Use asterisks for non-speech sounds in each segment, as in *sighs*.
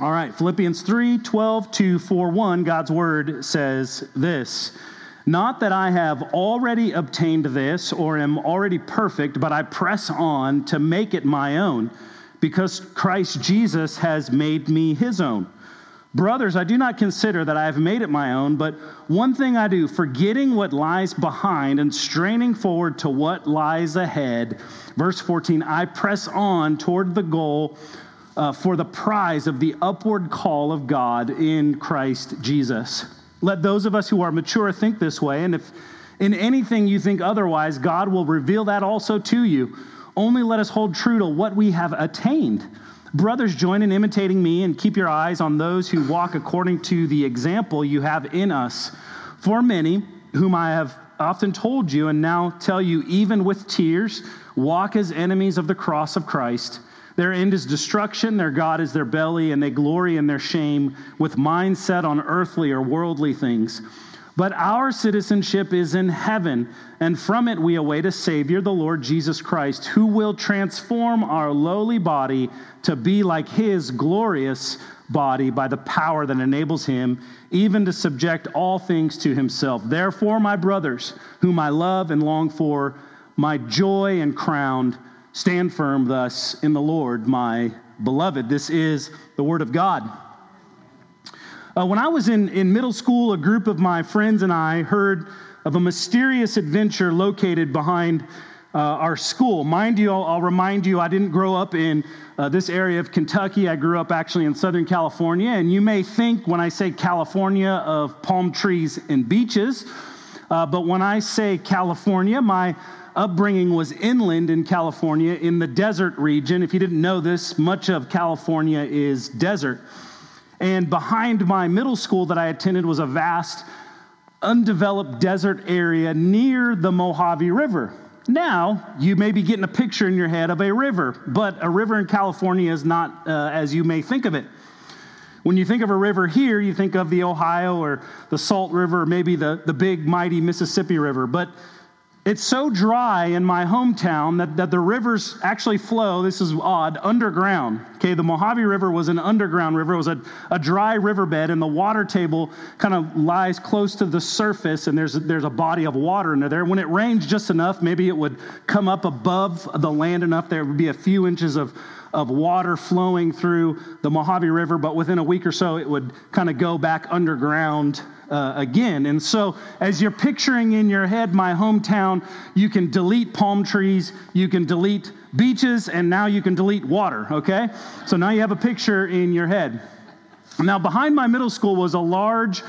All right, Philippians 3 12 to 4 1, God's word says this Not that I have already obtained this or am already perfect, but I press on to make it my own, because Christ Jesus has made me his own. Brothers, I do not consider that I have made it my own, but one thing I do, forgetting what lies behind and straining forward to what lies ahead. Verse 14, I press on toward the goal uh, for the prize of the upward call of God in Christ Jesus. Let those of us who are mature think this way, and if in anything you think otherwise, God will reveal that also to you. Only let us hold true to what we have attained. Brothers, join in imitating me and keep your eyes on those who walk according to the example you have in us. For many, whom I have often told you and now tell you, even with tears, walk as enemies of the cross of Christ. Their end is destruction, their God is their belly, and they glory in their shame with minds set on earthly or worldly things. But our citizenship is in heaven, and from it we await a Savior, the Lord Jesus Christ, who will transform our lowly body to be like his glorious body by the power that enables him even to subject all things to himself. Therefore, my brothers, whom I love and long for, my joy and crown, Stand firm thus in the Lord, my beloved. This is the word of God. Uh, when I was in, in middle school, a group of my friends and I heard of a mysterious adventure located behind uh, our school. Mind you, I'll, I'll, remind you, I didn't grow up in uh, this area of Kentucky. I grew up actually in Southern California. And you may think when I say California of palm trees and beaches. Uh, but when I say California, my upbringing was inland in California in the desert region. If you didn't know this, much of California is desert. And behind my middle school that I attended was a vast, undeveloped desert area near the Mojave River. Now, you may be getting a picture in your head of a river, but a river in California is not uh, as you may think of it. When you think of a river here, you think of the Ohio or the Salt River, or maybe the, the big, mighty Mississippi River. But it's so dry in my hometown that, that the rivers actually flow, this is odd, underground. Okay, the Mojave River was an underground river. It was a, a dry riverbed, and the water table kind of lies close to the surface, and there's, there's a body of water in there. When it rains just enough, maybe it would come up above the land enough, there would be a few inches of, of water flowing through the Mojave River, but within a week or so, it would kind of go back underground uh, again. And so, as you're picturing in your head my hometown, you can delete palm trees, you can delete beaches, and now you can delete water, okay? So now you have a picture in your head. Now, behind my middle school was a large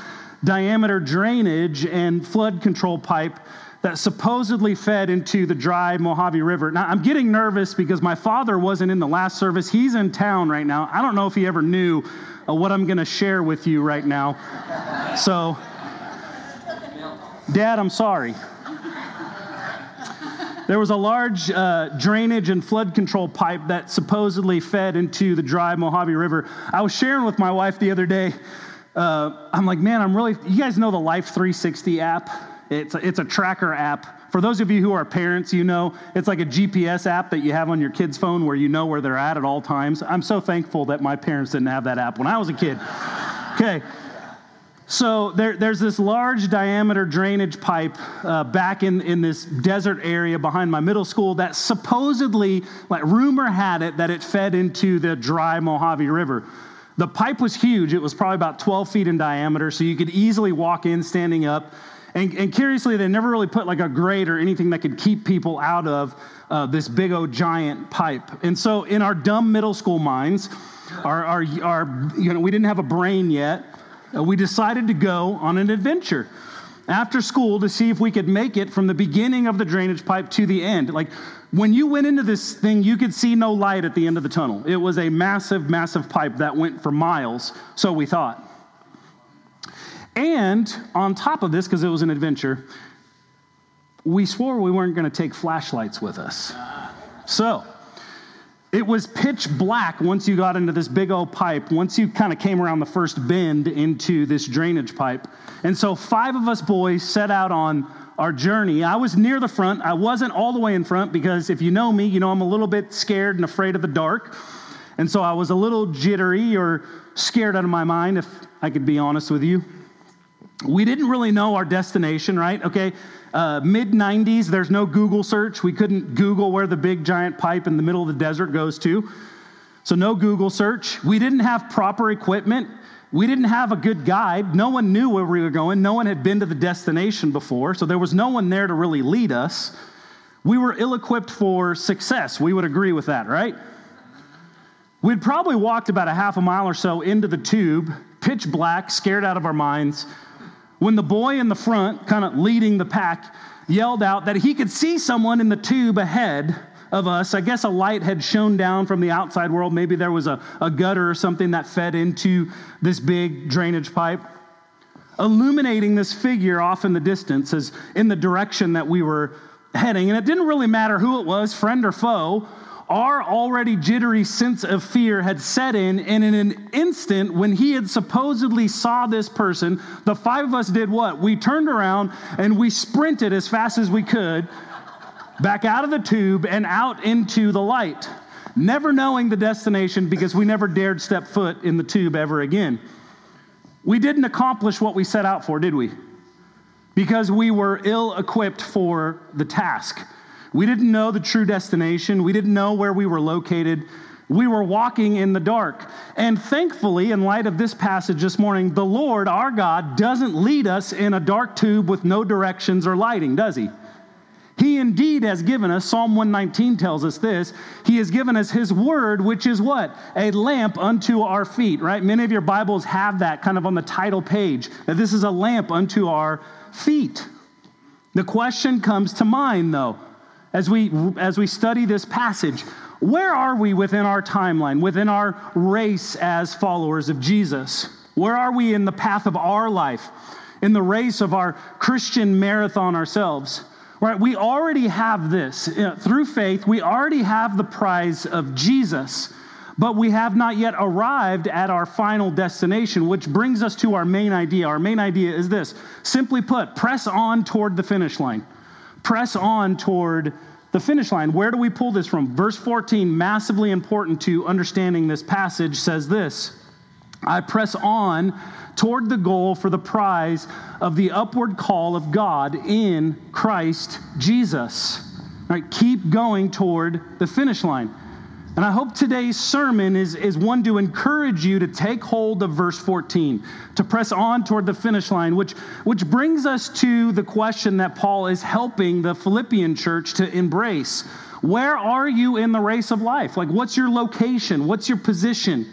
diameter drainage and flood control pipe that supposedly fed into the dry Mojave River. Now, I'm getting nervous because my father wasn't in the last service. He's in town right now. I don't know if he ever knew uh, what I'm going to share with you right now. So, Dad, I'm sorry. There was a large uh, drainage and flood control pipe that supposedly fed into the dry Mojave River. I was sharing with my wife the other day. Uh, I'm like, man, I'm really. You guys know the Life 360 app? It's a, it's a tracker app. For those of you who are parents, you know it's like a GPS app that you have on your kid's phone where you know where they're at at all times. I'm so thankful that my parents didn't have that app when I was a kid. Okay. So there, there's this large diameter drainage pipe uh, back in, in this desert area behind my middle school that supposedly, like rumor had it, that it fed into the dry Mojave River. The pipe was huge. It was probably about 12 feet in diameter, so you could easily walk in standing up. And, and, curiously, they never really put like a grate or anything that could keep people out of uh, this big old giant pipe. And so, in our dumb middle school minds, our, our, our you know, we didn't have a brain yet. Uh, we decided to go on an adventure after school to see if we could make it from the beginning of the drainage pipe to the end. Like when you went into this thing, you could see no light at the end of the tunnel. It was a massive, massive pipe that went for miles, so we thought. And on top of this, because it was an adventure, we swore we weren't going to take flashlights with us. So it was pitch black once you got into this big old pipe, once you kind of came around the first bend into this drainage pipe. And so five of us boys set out on our journey. I was near the front. I wasn't all the way in front because if you know me, you know I'm a little bit scared and afraid of the dark. And so I was a little jittery or scared out of my mind, if I could be honest with you. We didn't really know our destination, right? Okay, uh, mid 90s, there's no Google search. We couldn't Google where the big giant pipe in the middle of the desert goes to. So, no Google search. We didn't have proper equipment. We didn't have a good guide. No one knew where we were going. No one had been to the destination before. So, there was no one there to really lead us. We were ill equipped for success. We would agree with that, right? We'd probably walked about a half a mile or so into the tube, pitch black, scared out of our minds, when the boy in the front, kind of leading the pack, yelled out that he could see someone in the tube ahead of us. I guess a light had shone down from the outside world. Maybe there was a, a gutter or something that fed into this big drainage pipe, illuminating this figure off in the distance as in the direction that we were heading. And it didn't really matter who it was, friend or foe. Our already jittery sense of fear had set in, and in an instant, when he had supposedly saw this person, the five of us did what? We turned around and we sprinted as fast as we could back out of the tube and out into the light, never knowing the destination because we never dared step foot in the tube ever again. We didn't accomplish what we set out for, did we? Because we were ill equipped for the task. We didn't know the true destination, we didn't know where we were located. We were walking in the dark. And thankfully, in light of this passage this morning, the Lord, our God, doesn't lead us in a dark tube with no directions or lighting, does He? He indeed has given us, Psalm 119 tells us this, He has given us His word, which is what? A lamp unto our feet, right? Many of your Bibles have that kind of on the title page, that this is a lamp unto our feet. The question comes to mind, though, as we, as we study this passage where are we within our timeline, within our race as followers of Jesus? Where are we in the path of our life, in the race of our Christian marathon ourselves? Right, we already have this. Uh, through faith, we already have the prize of Jesus, but we have not yet arrived at our final destination, which brings us to our main idea. Our main idea is this simply put, press on toward the finish line. Press on toward the finish line. Where do we pull this from? Verse 14, massively important to understanding this passage, says this I press on toward the goal for the prize of the upward call of God in Christ Jesus. All right, keep going toward the finish line. And I hope today's sermon is, is one to encourage you to take hold of verse 14, to press on toward the finish line, which, which brings us to the question that Paul is helping the Philippian church to embrace. Where are you in the race of life? Like, what's your location? What's your position?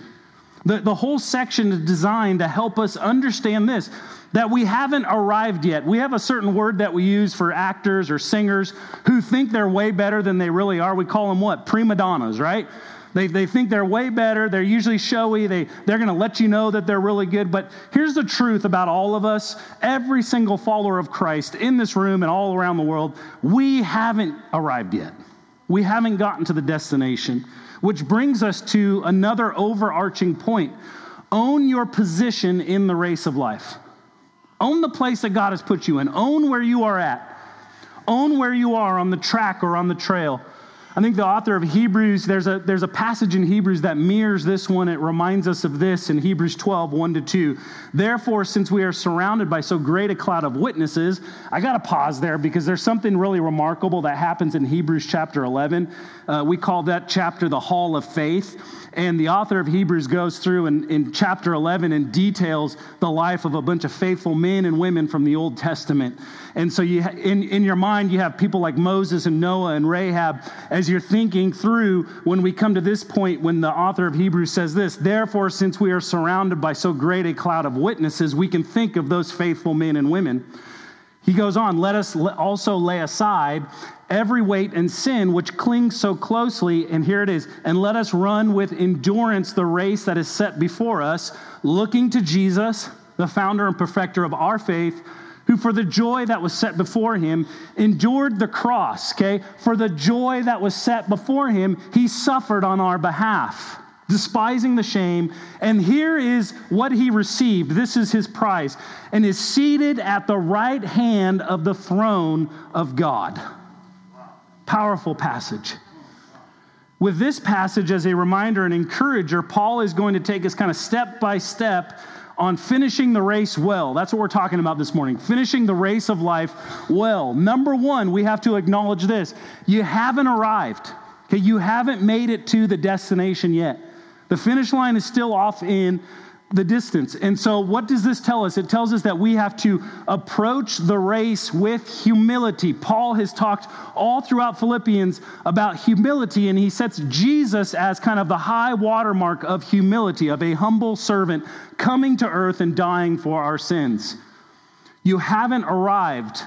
The, the whole section is designed to help us understand this that we haven't arrived yet. We have a certain word that we use for actors or singers who think they're way better than they really are. We call them what? Prima donnas, right? They, they think they're way better. They're usually showy. They, they're going to let you know that they're really good. But here's the truth about all of us every single follower of Christ in this room and all around the world, we haven't arrived yet. We haven't gotten to the destination. Which brings us to another overarching point own your position in the race of life. Own the place that God has put you in. Own where you are at. Own where you are on the track or on the trail. I think the author of Hebrews, there's a, there's a passage in Hebrews that mirrors this one. It reminds us of this in Hebrews 12, 1 to 2. Therefore, since we are surrounded by so great a cloud of witnesses, I got to pause there because there's something really remarkable that happens in Hebrews chapter 11. Uh, we call that chapter the Hall of Faith. And the author of Hebrews goes through in, in chapter 11 and details the life of a bunch of faithful men and women from the Old Testament. And so you, in, in your mind, you have people like Moses and Noah and Rahab as you're thinking through when we come to this point when the author of Hebrews says this Therefore, since we are surrounded by so great a cloud of witnesses, we can think of those faithful men and women. He goes on, let us also lay aside every weight and sin which clings so closely, and here it is, and let us run with endurance the race that is set before us, looking to Jesus, the founder and perfecter of our faith, who for the joy that was set before him endured the cross, okay? For the joy that was set before him, he suffered on our behalf despising the shame. And here is what he received. This is his prize, and is seated at the right hand of the throne of God. Powerful passage. With this passage as a reminder and encourager, Paul is going to take us kind of step by step on finishing the race well. That's what we're talking about this morning. Finishing the race of life well. Number one, we have to acknowledge this you haven't arrived. Okay, you haven't made it to the destination yet. The finish line is still off in the distance. And so, what does this tell us? It tells us that we have to approach the race with humility. Paul has talked all throughout Philippians about humility, and he sets Jesus as kind of the high watermark of humility, of a humble servant coming to earth and dying for our sins. You haven't arrived.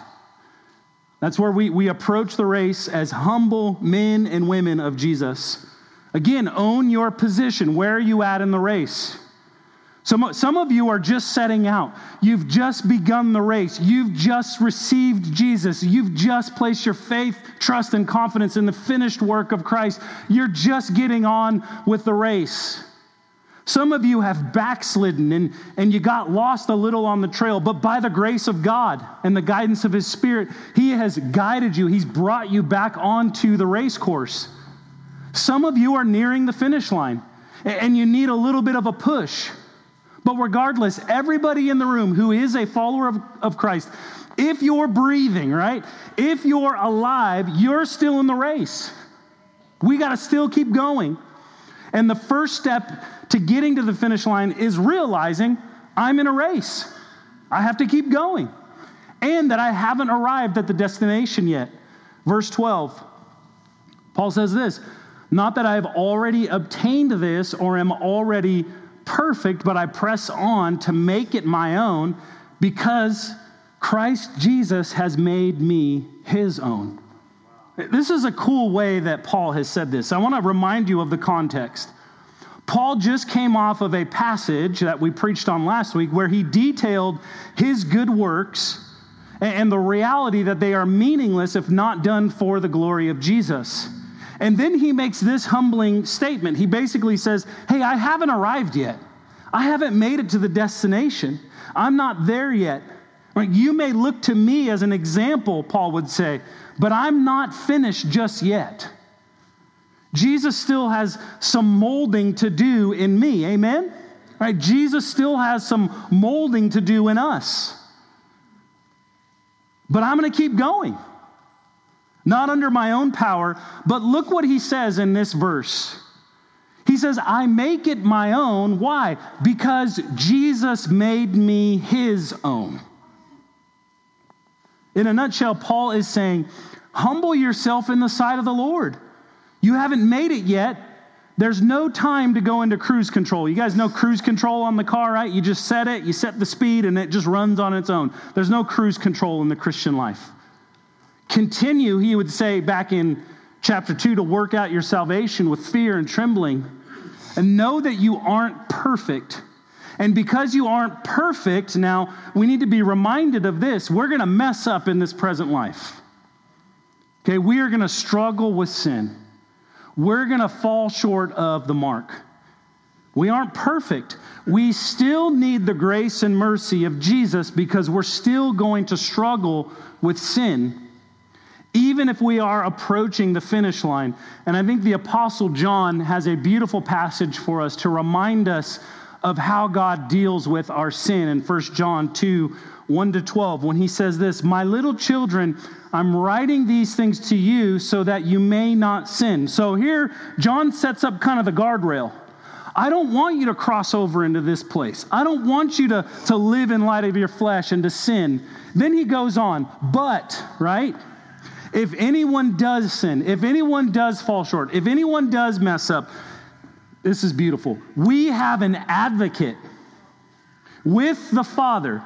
That's where we, we approach the race as humble men and women of Jesus. Again, own your position. Where are you at in the race? Some, some of you are just setting out. You've just begun the race. You've just received Jesus. You've just placed your faith, trust, and confidence in the finished work of Christ. You're just getting on with the race. Some of you have backslidden and, and you got lost a little on the trail, but by the grace of God and the guidance of His Spirit, He has guided you. He's brought you back onto the race course. Some of you are nearing the finish line and you need a little bit of a push. But regardless, everybody in the room who is a follower of, of Christ, if you're breathing, right? If you're alive, you're still in the race. We got to still keep going. And the first step to getting to the finish line is realizing I'm in a race. I have to keep going. And that I haven't arrived at the destination yet. Verse 12, Paul says this Not that I have already obtained this or am already perfect, but I press on to make it my own because Christ Jesus has made me his own. This is a cool way that Paul has said this. I want to remind you of the context. Paul just came off of a passage that we preached on last week where he detailed his good works and the reality that they are meaningless if not done for the glory of Jesus. And then he makes this humbling statement. He basically says, Hey, I haven't arrived yet. I haven't made it to the destination. I'm not there yet. You may look to me as an example, Paul would say, but I'm not finished just yet. Jesus still has some molding to do in me. Amen? Right? Jesus still has some molding to do in us. But I'm going to keep going not under my own power. But look what he says in this verse. He says, I make it my own. Why? Because Jesus made me his own. In a nutshell, Paul is saying, humble yourself in the sight of the Lord. You haven't made it yet. There's no time to go into cruise control. You guys know cruise control on the car, right? You just set it, you set the speed, and it just runs on its own. There's no cruise control in the Christian life. Continue, he would say back in chapter 2, to work out your salvation with fear and trembling. And know that you aren't perfect. And because you aren't perfect, now we need to be reminded of this. We're going to mess up in this present life. Okay, we are going to struggle with sin. We're going to fall short of the mark. We aren't perfect. We still need the grace and mercy of Jesus because we're still going to struggle with sin even if we are approaching the finish line. And I think the Apostle John has a beautiful passage for us to remind us of how God deals with our sin in 1 John 2 1 to 12, when he says this My little children, I'm writing these things to you so that you may not sin. So here, John sets up kind of the guardrail. I don't want you to cross over into this place. I don't want you to, to live in light of your flesh and to sin. Then he goes on, but, right? If anyone does sin, if anyone does fall short, if anyone does mess up, this is beautiful. We have an advocate with the Father,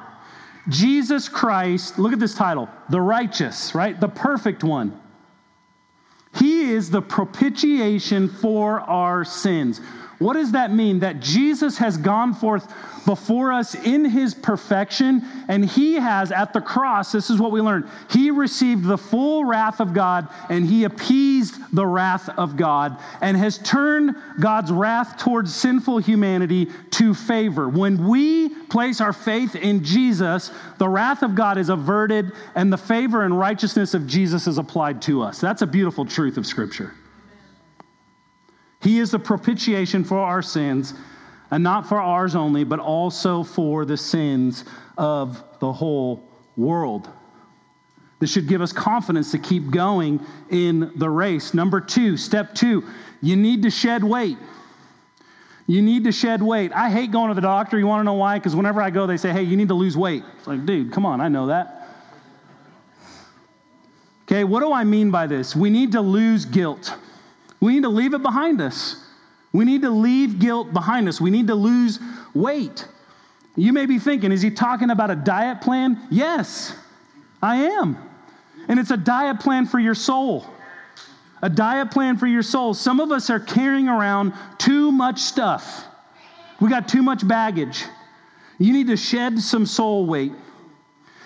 Jesus Christ. Look at this title the righteous, right? The perfect one. He is the propitiation for our sins. What does that mean? That Jesus has gone forth before us in his perfection, and he has at the cross, this is what we learned, he received the full wrath of God and he appeased the wrath of God and has turned God's wrath towards sinful humanity to favor. When we place our faith in Jesus, the wrath of God is averted and the favor and righteousness of Jesus is applied to us. That's a beautiful truth of Scripture. He is the propitiation for our sins, and not for ours only, but also for the sins of the whole world. This should give us confidence to keep going in the race. Number two, step two, you need to shed weight. You need to shed weight. I hate going to the doctor. You want to know why? Because whenever I go, they say, hey, you need to lose weight. It's like, dude, come on, I know that. Okay, what do I mean by this? We need to lose guilt. We need to leave it behind us. We need to leave guilt behind us. We need to lose weight. You may be thinking, is he talking about a diet plan? Yes, I am. And it's a diet plan for your soul. A diet plan for your soul. Some of us are carrying around too much stuff. We got too much baggage. You need to shed some soul weight.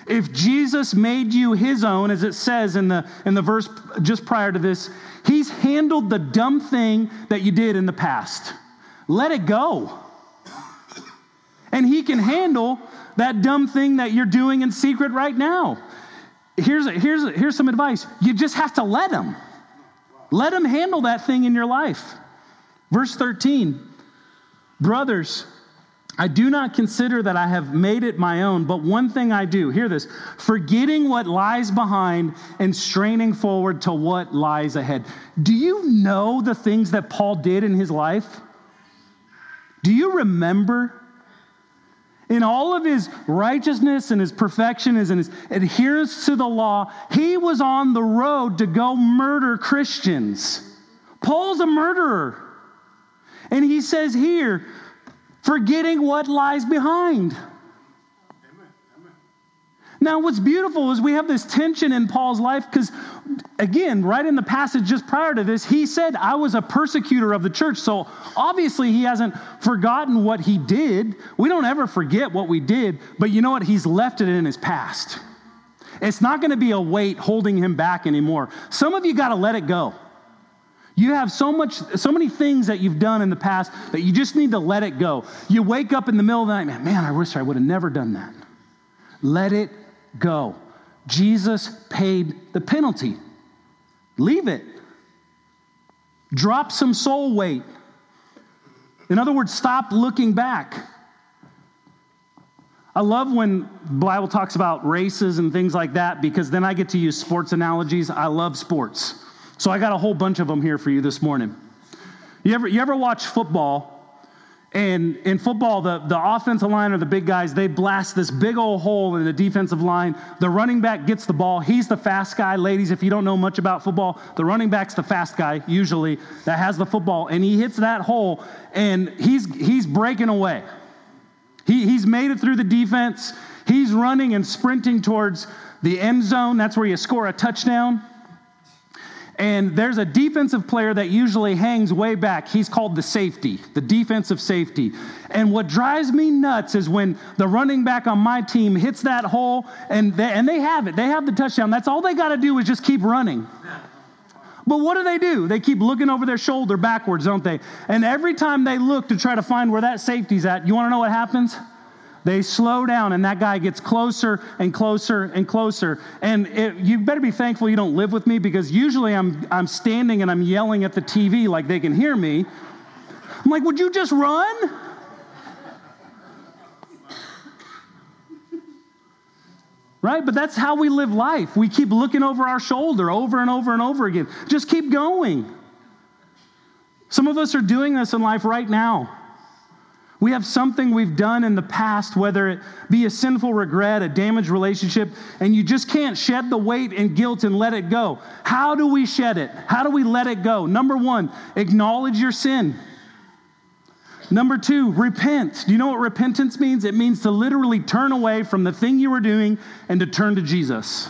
If Jesus made you his own, as it says in the, in the verse just prior to this, he's handled the dumb thing that you did in the past. Let it go. And he can handle that dumb thing that you're doing in secret right now. Here's, a, here's, a, here's some advice you just have to let him. Let him handle that thing in your life. Verse 13 Brothers, I do not consider that I have made it my own, but one thing I do. Hear this forgetting what lies behind and straining forward to what lies ahead. Do you know the things that Paul did in his life? Do you remember? In all of his righteousness and his perfection and his adherence to the law, he was on the road to go murder Christians. Paul's a murderer. And he says here, forgetting what lies behind. Now, what's beautiful is we have this tension in Paul's life because, again, right in the passage just prior to this, he said, I was a persecutor of the church. So obviously, he hasn't forgotten what he did. We don't ever forget what we did, but you know what? He's left it in his past. It's not going to be a weight holding him back anymore. Some of you got to let it go. You have so much, so many things that you've done in the past that you just need to let it go. You wake up in the middle of the night, man, man, I wish I would have never done that. Let it go. Jesus paid the penalty. Leave it. Drop some soul weight. In other words, stop looking back. I love when the Bible talks about races and things like that because then I get to use sports analogies. I love sports. So I got a whole bunch of them here for you this morning. You ever, you ever watch football? And in football, the, the offensive line or the big guys, they blast this big old hole in the defensive line. The running back gets the ball. He's the fast guy. Ladies, if you don't know much about football, the running back's the fast guy, usually, that has the football. And he hits that hole, and he's, he's breaking away. He, he's made it through the defense. He's running and sprinting towards the end zone. That's where you score a touchdown. And there's a defensive player that usually hangs way back. He's called the safety, the defensive safety. And what drives me nuts is when the running back on my team hits that hole and they, and they have it. They have the touchdown. That's all they got to do is just keep running. But what do they do? They keep looking over their shoulder backwards, don't they? And every time they look to try to find where that safety's at, you want to know what happens? They slow down, and that guy gets closer and closer and closer. And it, you better be thankful you don't live with me because usually I'm, I'm standing and I'm yelling at the TV like they can hear me. I'm like, would you just run? Right? But that's how we live life. We keep looking over our shoulder over and over and over again. Just keep going. Some of us are doing this in life right now. We have something we've done in the past, whether it be a sinful regret, a damaged relationship, and you just can't shed the weight and guilt and let it go. How do we shed it? How do we let it go? Number one, acknowledge your sin. Number two, repent. Do you know what repentance means? It means to literally turn away from the thing you were doing and to turn to Jesus.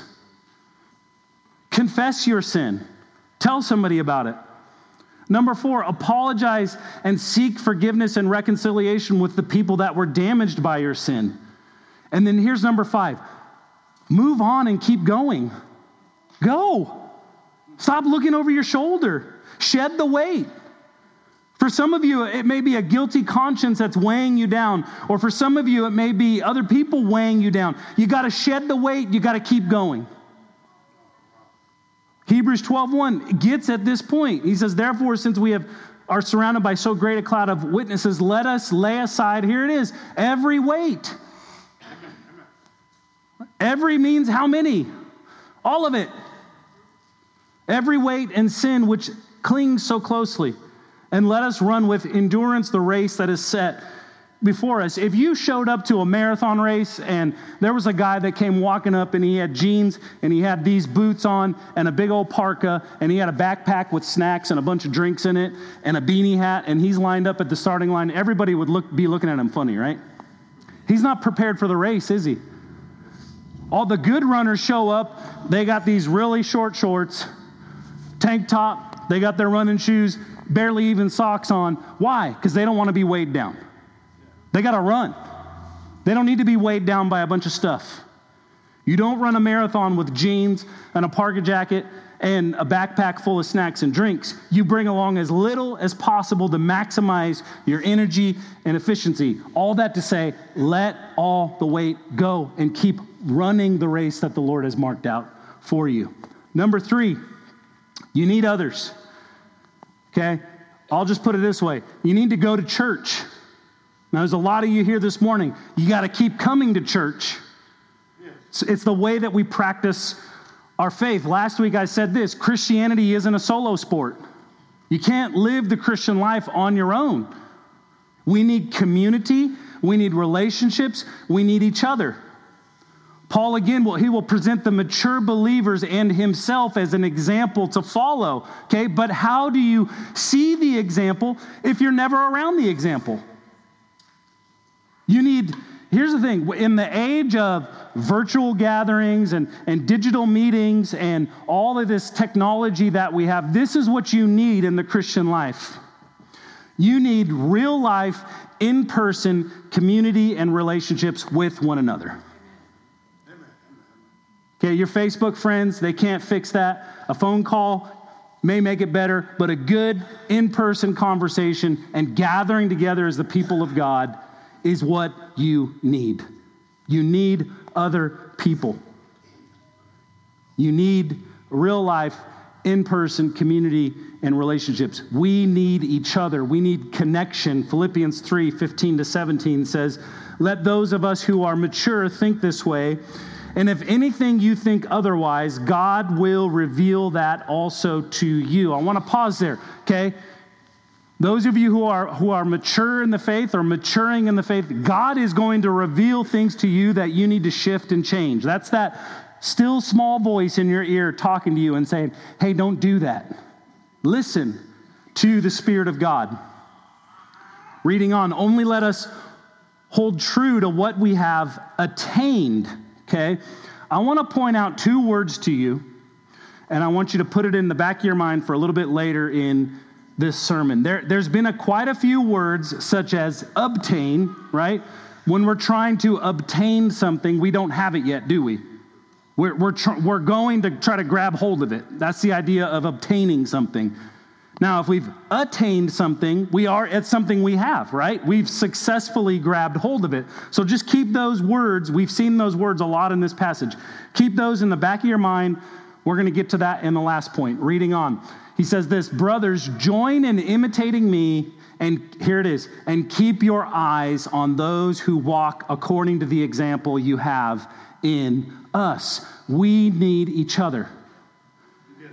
Confess your sin, tell somebody about it. Number four, apologize and seek forgiveness and reconciliation with the people that were damaged by your sin. And then here's number five move on and keep going. Go. Stop looking over your shoulder. Shed the weight. For some of you, it may be a guilty conscience that's weighing you down. Or for some of you, it may be other people weighing you down. You got to shed the weight, you got to keep going. Hebrews 12:1 gets at this point. He says, "Therefore, since we have are surrounded by so great a cloud of witnesses, let us lay aside, here it is, every weight. Every means how many? All of it. Every weight and sin which clings so closely. And let us run with endurance the race that is set before us. If you showed up to a marathon race and there was a guy that came walking up and he had jeans and he had these boots on and a big old parka and he had a backpack with snacks and a bunch of drinks in it and a beanie hat and he's lined up at the starting line, everybody would look, be looking at him funny, right? He's not prepared for the race, is he? All the good runners show up, they got these really short shorts, tank top, they got their running shoes, barely even socks on. Why? Because they don't want to be weighed down. They got to run. They don't need to be weighed down by a bunch of stuff. You don't run a marathon with jeans and a parka jacket and a backpack full of snacks and drinks. You bring along as little as possible to maximize your energy and efficiency. All that to say, let all the weight go and keep running the race that the Lord has marked out for you. Number three, you need others. Okay? I'll just put it this way you need to go to church. Now, there's a lot of you here this morning. You got to keep coming to church. It's, it's the way that we practice our faith. Last week I said this Christianity isn't a solo sport. You can't live the Christian life on your own. We need community, we need relationships, we need each other. Paul again will he will present the mature believers and himself as an example to follow. Okay, but how do you see the example if you're never around the example? You need, here's the thing in the age of virtual gatherings and, and digital meetings and all of this technology that we have, this is what you need in the Christian life. You need real life, in person community and relationships with one another. Okay, your Facebook friends, they can't fix that. A phone call may make it better, but a good in person conversation and gathering together as the people of God is what you need. You need other people. You need real life, in person community and relationships. We need each other. We need connection. Philippians 3 15 to 17 says, Let those of us who are mature think this way. And if anything you think otherwise, God will reveal that also to you. I want to pause there, okay? Those of you who are, who are mature in the faith or maturing in the faith, God is going to reveal things to you that you need to shift and change. That's that still small voice in your ear talking to you and saying, hey, don't do that. Listen to the Spirit of God. Reading on, only let us hold true to what we have attained. Okay? I want to point out two words to you, and I want you to put it in the back of your mind for a little bit later in this sermon. There, there's been a, quite a few words, such as obtain, right? When we're trying to obtain something, we don't have it yet, do we? We're, we're, tr- we're going to try to grab hold of it. That's the idea of obtaining something. Now, if we've attained something, we are at something we have, right? We've successfully grabbed hold of it. So just keep those words. We've seen those words a lot in this passage. Keep those in the back of your mind. We're going to get to that in the last point. Reading on. He says this Brothers, join in imitating me, and here it is, and keep your eyes on those who walk according to the example you have in us. We need each other.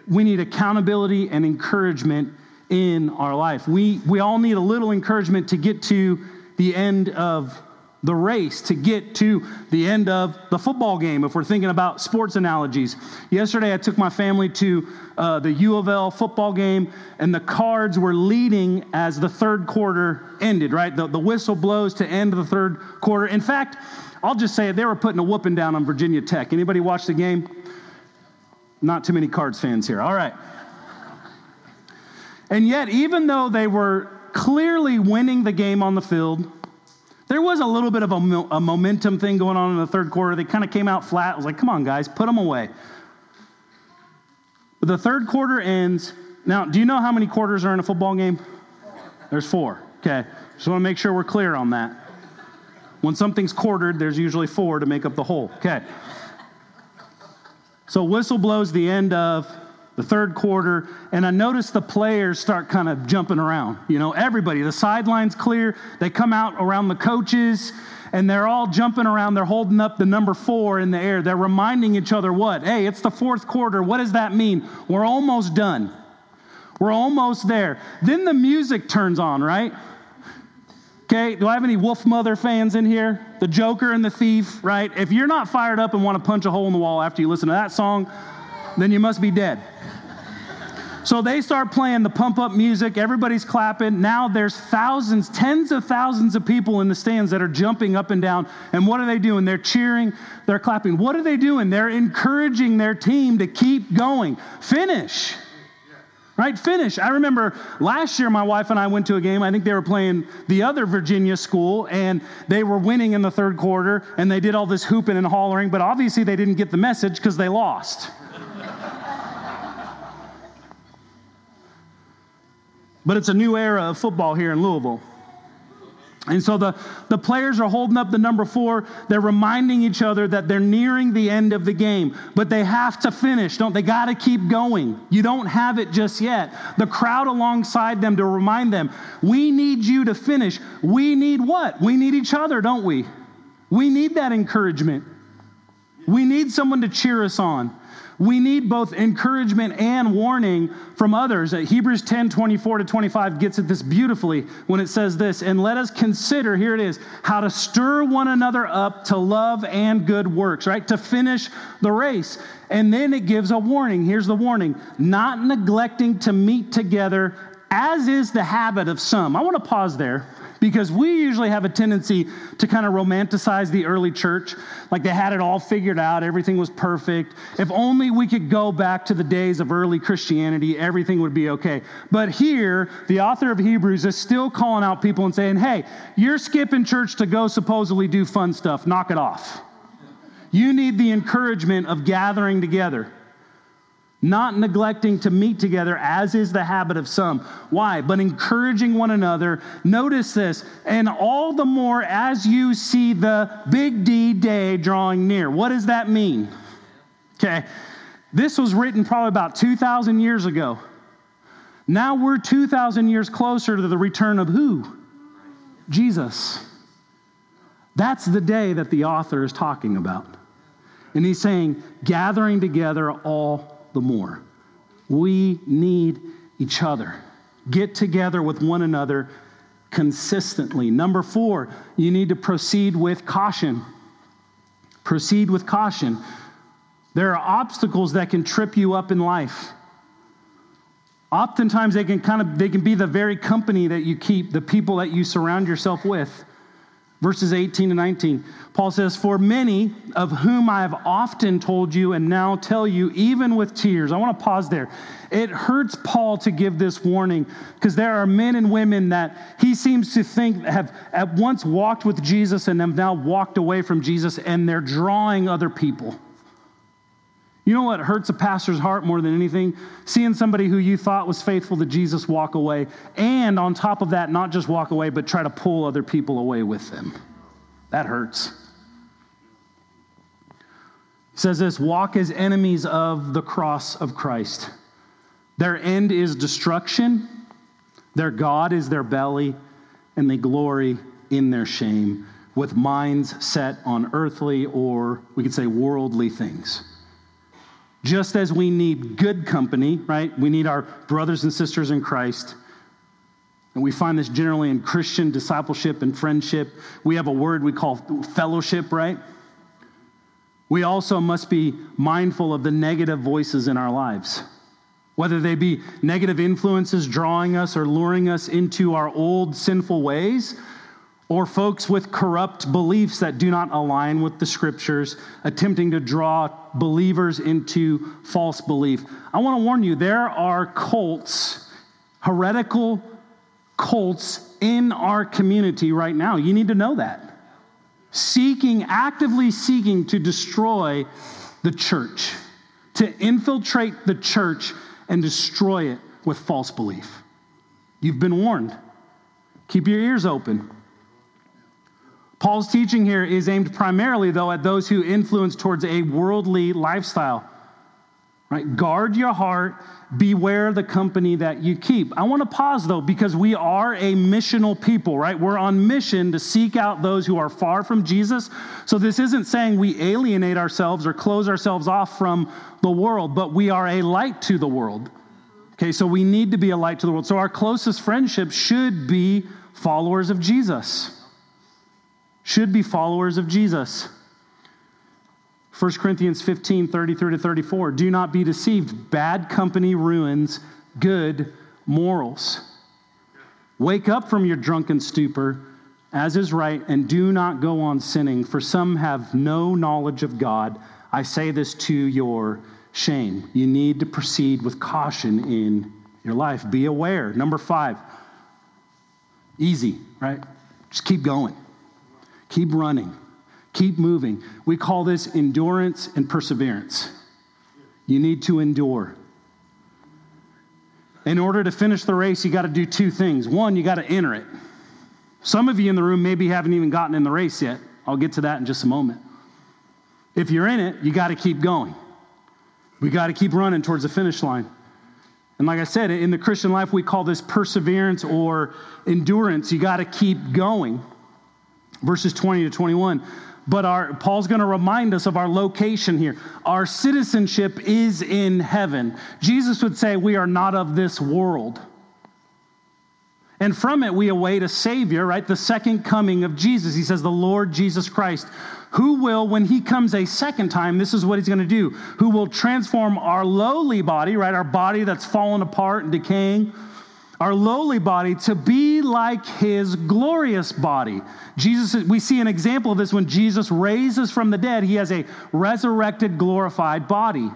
We need accountability and encouragement in our life. We, we all need a little encouragement to get to the end of the race to get to the end of the football game, if we're thinking about sports analogies. Yesterday, I took my family to uh, the U of L football game, and the cards were leading as the third quarter ended, right? The, the whistle blows to end the third quarter. In fact, I'll just say it, they were putting a whooping down on Virginia Tech. Anybody watch the game? Not too many Cards fans here. All right. And yet, even though they were clearly winning the game on the field, there was a little bit of a, a momentum thing going on in the third quarter. They kind of came out flat. I was like, come on, guys, put them away. But the third quarter ends. Now, do you know how many quarters are in a football game? There's four. Okay. Just want to make sure we're clear on that. When something's quartered, there's usually four to make up the whole. Okay. So whistle blows the end of the third quarter, and I notice the players start kind of jumping around. You know, everybody, the sideline's clear. They come out around the coaches, and they're all jumping around. They're holding up the number four in the air. They're reminding each other what? Hey, it's the fourth quarter. What does that mean? We're almost done. We're almost there. Then the music turns on, right? Okay, do I have any Wolfmother fans in here? The Joker and the Thief, right? If you're not fired up and want to punch a hole in the wall after you listen to that song, then you must be dead. So they start playing the pump up music, everybody's clapping. Now there's thousands, tens of thousands of people in the stands that are jumping up and down. And what are they doing? They're cheering, they're clapping. What are they doing? They're encouraging their team to keep going. Finish. Right? Finish. I remember last year my wife and I went to a game. I think they were playing the other Virginia school and they were winning in the third quarter and they did all this hooping and hollering, but obviously they didn't get the message because they lost. But it's a new era of football here in Louisville. And so the, the players are holding up the number four. They're reminding each other that they're nearing the end of the game, but they have to finish. Don't they? Got to keep going. You don't have it just yet. The crowd alongside them to remind them, we need you to finish. We need what? We need each other, don't we? We need that encouragement. We need someone to cheer us on. We need both encouragement and warning from others. Uh, Hebrews 10 24 to 25 gets at this beautifully when it says this, and let us consider, here it is, how to stir one another up to love and good works, right? To finish the race. And then it gives a warning. Here's the warning not neglecting to meet together, as is the habit of some. I want to pause there because we usually have a tendency to kind of romanticize the early church. Like they had it all figured out. Everything was perfect. If only we could go back to the days of early christianity everything would be okay. But here the author of hebrews is still calling out people and saying hey you're skipping church to go supposedly do fun stuff. Knock it off. You need the encouragement of gathering together not neglecting to meet together as is the habit of some. Why? But encouraging one another. Notice this, and all the more as you see the big D day drawing near. What does that mean? Okay, this was written probably about 2,000 years ago. Now we're 2,000 years closer to the return of who? Jesus. That's the day that the author is talking about. And he's saying, gathering together all the more. We need each other. Get together with one another consistently. Number four, you need to proceed with caution. Proceed with caution. There are obstacles that can trip you up in life. Oftentimes they can kind of they can be the very company that you keep, the people that you surround yourself with verses 18 to 19. Paul says, For many of whom I have often told you and now tell you, even with tears. I want to pause there. It hurts Paul to give this warning because there are men and women that he seems to think have at once walked with Jesus and have now walked away from Jesus and they're drawing other people. You know what hurts a pastor's heart more than anything? Seeing somebody who you thought was faithful to Jesus walk away, and on top of that, not just walk away, but try to pull other people away with them. That hurts. He says this walk as enemies of the cross of Christ. Their end is destruction, their God is their belly, and they glory in their shame, with minds set on earthly or we could say worldly things. Just as we need good company, right? We need our brothers and sisters in Christ. And we find this generally in Christian discipleship and friendship. We have a word we call fellowship, right? We also must be mindful of the negative voices in our lives, whether they be negative influences drawing us or luring us into our old sinful ways, or folks with corrupt beliefs that do not align with the scriptures, attempting to draw believers into false belief. I want to warn you there are cults, heretical cults in our community right now. You need to know that. Seeking, actively seeking to destroy the church, to infiltrate the church and destroy it with false belief. You've been warned. Keep your ears open. Paul's teaching here is aimed primarily, though, at those who influence towards a worldly lifestyle. Right? Guard your heart, beware the company that you keep. I want to pause though, because we are a missional people, right? We're on mission to seek out those who are far from Jesus. So this isn't saying we alienate ourselves or close ourselves off from the world, but we are a light to the world. Okay, so we need to be a light to the world. So our closest friendships should be followers of Jesus. Should be followers of Jesus. 1 Corinthians 15, 33 to 34. Do not be deceived. Bad company ruins good morals. Wake up from your drunken stupor, as is right, and do not go on sinning, for some have no knowledge of God. I say this to your shame. You need to proceed with caution in your life. Be aware. Number five, easy, right? Just keep going, keep running. Keep moving. We call this endurance and perseverance. You need to endure. In order to finish the race, you got to do two things. One, you got to enter it. Some of you in the room maybe haven't even gotten in the race yet. I'll get to that in just a moment. If you're in it, you got to keep going. We got to keep running towards the finish line. And like I said, in the Christian life, we call this perseverance or endurance. You got to keep going. Verses 20 to 21 but our, Paul's going to remind us of our location here. Our citizenship is in heaven. Jesus would say, We are not of this world. And from it, we await a Savior, right? The second coming of Jesus. He says, The Lord Jesus Christ, who will, when he comes a second time, this is what he's going to do, who will transform our lowly body, right? Our body that's fallen apart and decaying our lowly body to be like his glorious body. Jesus, we see an example of this when Jesus raises from the dead, he has a resurrected, glorified body.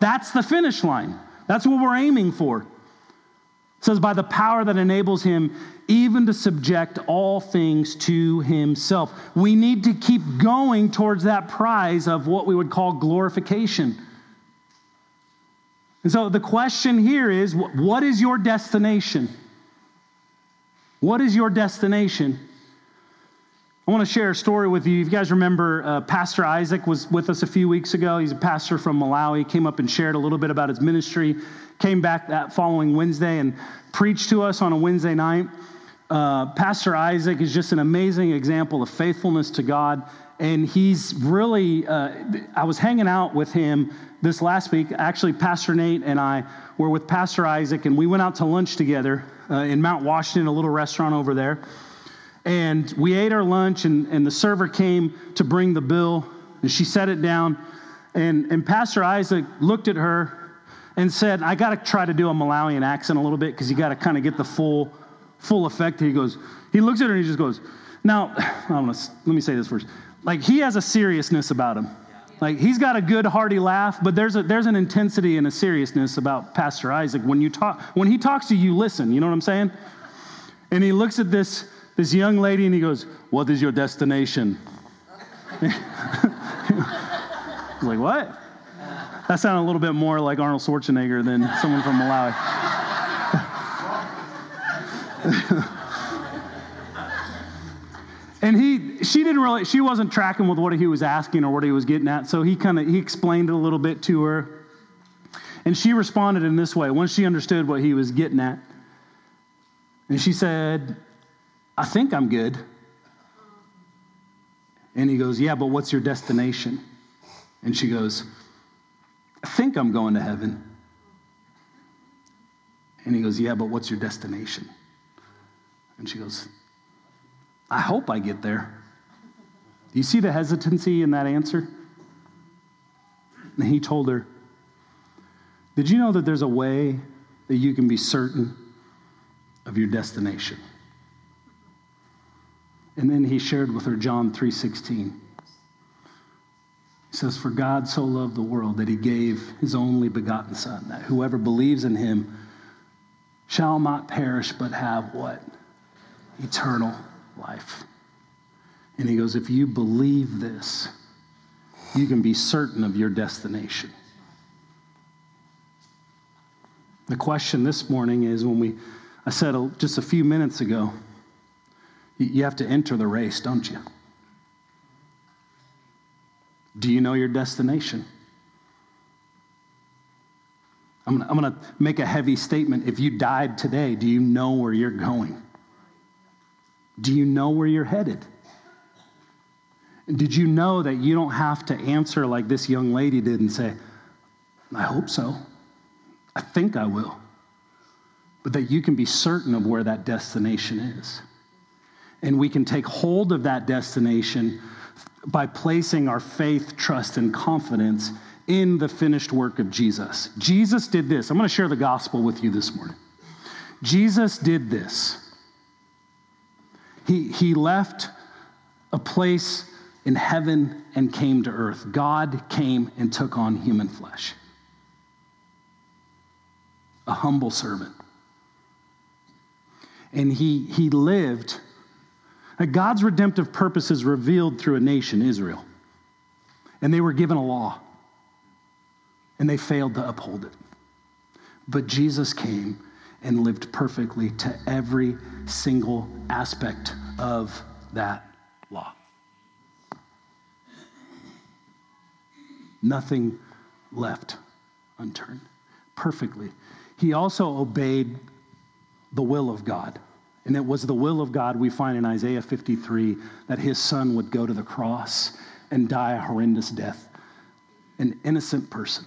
That's the finish line. That's what we're aiming for. It says, by the power that enables him even to subject all things to himself. We need to keep going towards that prize of what we would call glorification. And so the question here is what is your destination? What is your destination? I want to share a story with you. If you guys remember, uh, Pastor Isaac was with us a few weeks ago. He's a pastor from Malawi. Came up and shared a little bit about his ministry. Came back that following Wednesday and preached to us on a Wednesday night. Uh, pastor Isaac is just an amazing example of faithfulness to God. And he's really, uh, I was hanging out with him this last week, actually, Pastor Nate and I were with Pastor Isaac, and we went out to lunch together uh, in Mount Washington, a little restaurant over there. And we ate our lunch, and, and the server came to bring the bill, and she set it down. And, and Pastor Isaac looked at her and said, I got to try to do a Malawian accent a little bit because you got to kind of get the full, full effect. He goes, he looks at her and he just goes, Now, *sighs* I let me say this first. Like, he has a seriousness about him. Like he's got a good hearty laugh, but there's a, there's an intensity and a seriousness about Pastor Isaac. When you talk, when he talks to you, you listen. You know what I'm saying? And he looks at this this young lady and he goes, "What is your destination?" *laughs* He's like, "What?" That sounded a little bit more like Arnold Schwarzenegger than someone from Malawi. *laughs* and he she didn't really she wasn't tracking with what he was asking or what he was getting at so he kind of he explained it a little bit to her. And she responded in this way once she understood what he was getting at. And she said i think i'm good. And he goes yeah but what's your destination? And she goes i think i'm going to heaven. And he goes yeah but what's your destination? And she goes I hope I get there. Do you see the hesitancy in that answer? And he told her, Did you know that there's a way that you can be certain of your destination? And then he shared with her John 3:16. He says, For God so loved the world that he gave his only begotten Son, that whoever believes in him shall not perish but have what? Eternal life. And he goes, If you believe this, you can be certain of your destination. The question this morning is when we, I said just a few minutes ago, you have to enter the race, don't you? Do you know your destination? I'm I'm gonna make a heavy statement. If you died today, do you know where you're going? Do you know where you're headed? Did you know that you don't have to answer like this young lady did and say, I hope so. I think I will. But that you can be certain of where that destination is. And we can take hold of that destination by placing our faith, trust, and confidence in the finished work of Jesus. Jesus did this. I'm going to share the gospel with you this morning. Jesus did this. He, he left a place in heaven and came to earth. God came and took on human flesh. A humble servant. And he, he lived. God's redemptive purpose is revealed through a nation, Israel. And they were given a law, and they failed to uphold it. But Jesus came and lived perfectly to every single aspect of that law. Nothing left unturned. Perfectly. He also obeyed the will of God. And it was the will of God we find in Isaiah 53 that his son would go to the cross and die a horrendous death. An innocent person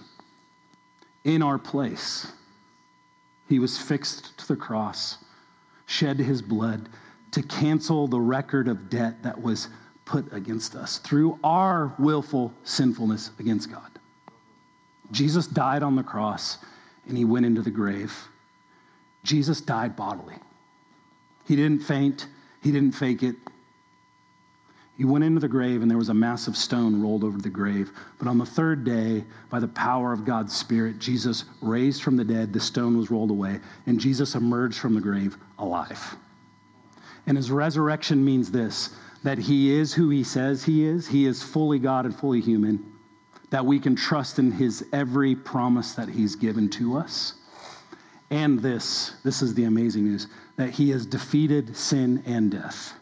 in our place. He was fixed to the cross, shed his blood to cancel the record of debt that was put against us through our willful sinfulness against God. Jesus died on the cross and he went into the grave. Jesus died bodily. He didn't faint, he didn't fake it. He went into the grave, and there was a massive stone rolled over the grave. But on the third day, by the power of God's Spirit, Jesus raised from the dead, the stone was rolled away, and Jesus emerged from the grave alive. And his resurrection means this that he is who he says he is. He is fully God and fully human. That we can trust in his every promise that he's given to us. And this, this is the amazing news, that he has defeated sin and death.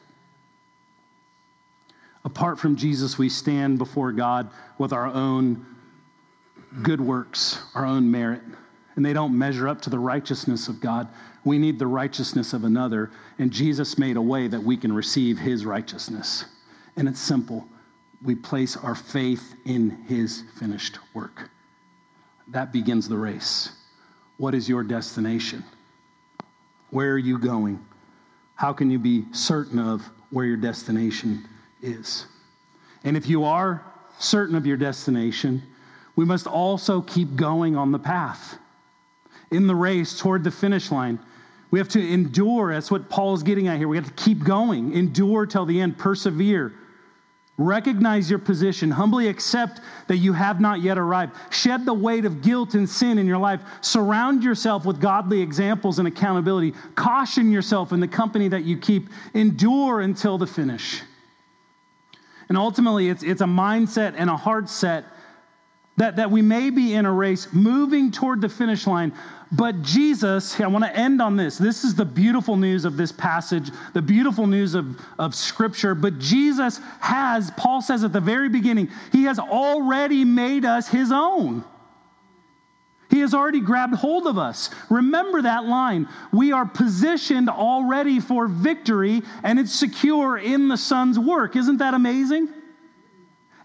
Apart from Jesus, we stand before God with our own good works, our own merit, and they don't measure up to the righteousness of God. We need the righteousness of another, and Jesus made a way that we can receive his righteousness. And it's simple we place our faith in his finished work. That begins the race. What is your destination? Where are you going? How can you be certain of where your destination is? And if you are certain of your destination, we must also keep going on the path. In the race toward the finish line, we have to endure. That's what Paul is getting at here. We have to keep going, endure till the end, persevere. Recognize your position. Humbly accept that you have not yet arrived. Shed the weight of guilt and sin in your life. Surround yourself with godly examples and accountability. Caution yourself in the company that you keep. Endure until the finish. And ultimately, it's, it's a mindset and a heart set that, that we may be in a race moving toward the finish line, but Jesus, I want to end on this. This is the beautiful news of this passage, the beautiful news of, of Scripture. But Jesus has, Paul says at the very beginning, he has already made us his own. He has already grabbed hold of us. Remember that line. We are positioned already for victory, and it's secure in the Son's work. Isn't that amazing?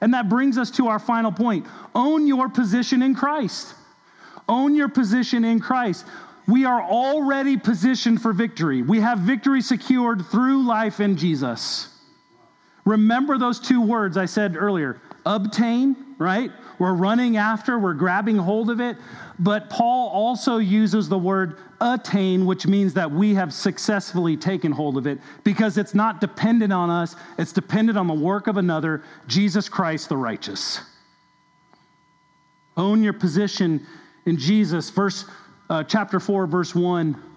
And that brings us to our final point own your position in Christ. Own your position in Christ. We are already positioned for victory. We have victory secured through life in Jesus. Remember those two words I said earlier obtain, right? We're running after, we're grabbing hold of it. But Paul also uses the word attain, which means that we have successfully taken hold of it because it's not dependent on us, it's dependent on the work of another, Jesus Christ the righteous. Own your position in Jesus. Verse uh, chapter 4, verse 1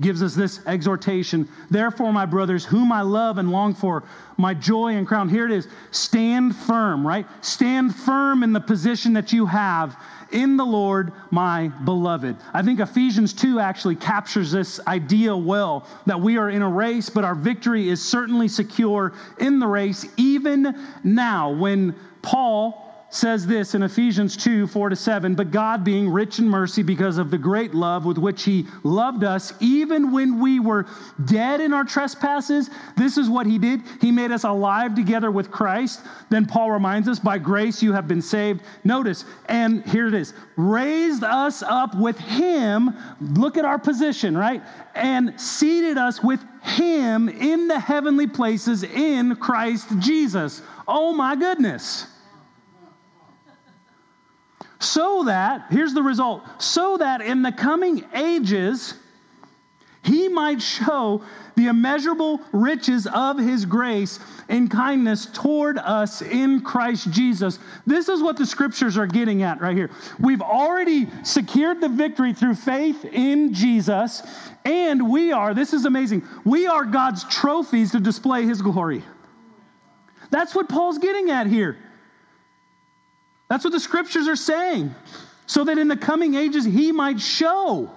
gives us this exhortation. Therefore, my brothers, whom I love and long for, my joy and crown. Here it is. Stand firm, right? Stand firm in the position that you have in the Lord, my beloved. I think Ephesians 2 actually captures this idea well that we are in a race, but our victory is certainly secure in the race, even now when Paul says this in Ephesians 2 4 to 7 But God, being rich in mercy because of the great love with which He loved us, even when we were dead in our trespasses, this is what He did. He made us alive together with Christ. Then Paul reminds us, By grace you have been saved. Notice, and here it is raised us up with Him. Look at our position, right? And seated us with Him in the heavenly places in Christ Jesus. Oh my goodness so that, here's the result, so that in the coming ages, he might show the immeasurable riches of his grace and kindness toward us in Christ Jesus. This is what the scriptures are getting at right here. We've already secured the victory through faith in Jesus, and we are, this is amazing, we are God's trophies to display his glory. That's what Paul's getting at here. That's what the scriptures are saying. So that in the coming ages, he might show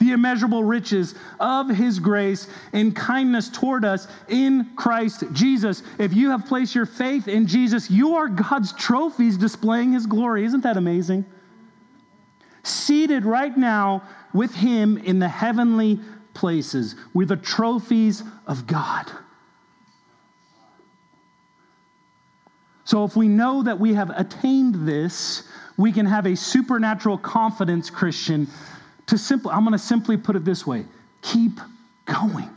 the immeasurable riches of his grace and kindness toward us in Christ Jesus. If you have placed your faith in Jesus, you are God's trophies displaying his glory. Isn't that amazing? Seated right now with him in the heavenly places. We're the trophies of God. So if we know that we have attained this, we can have a supernatural confidence, Christian, to simply, I'm going to simply put it this way keep going.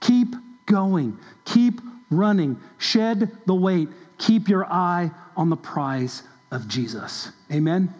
Keep going. Keep running. Shed the weight. Keep your eye on the prize of Jesus. Amen.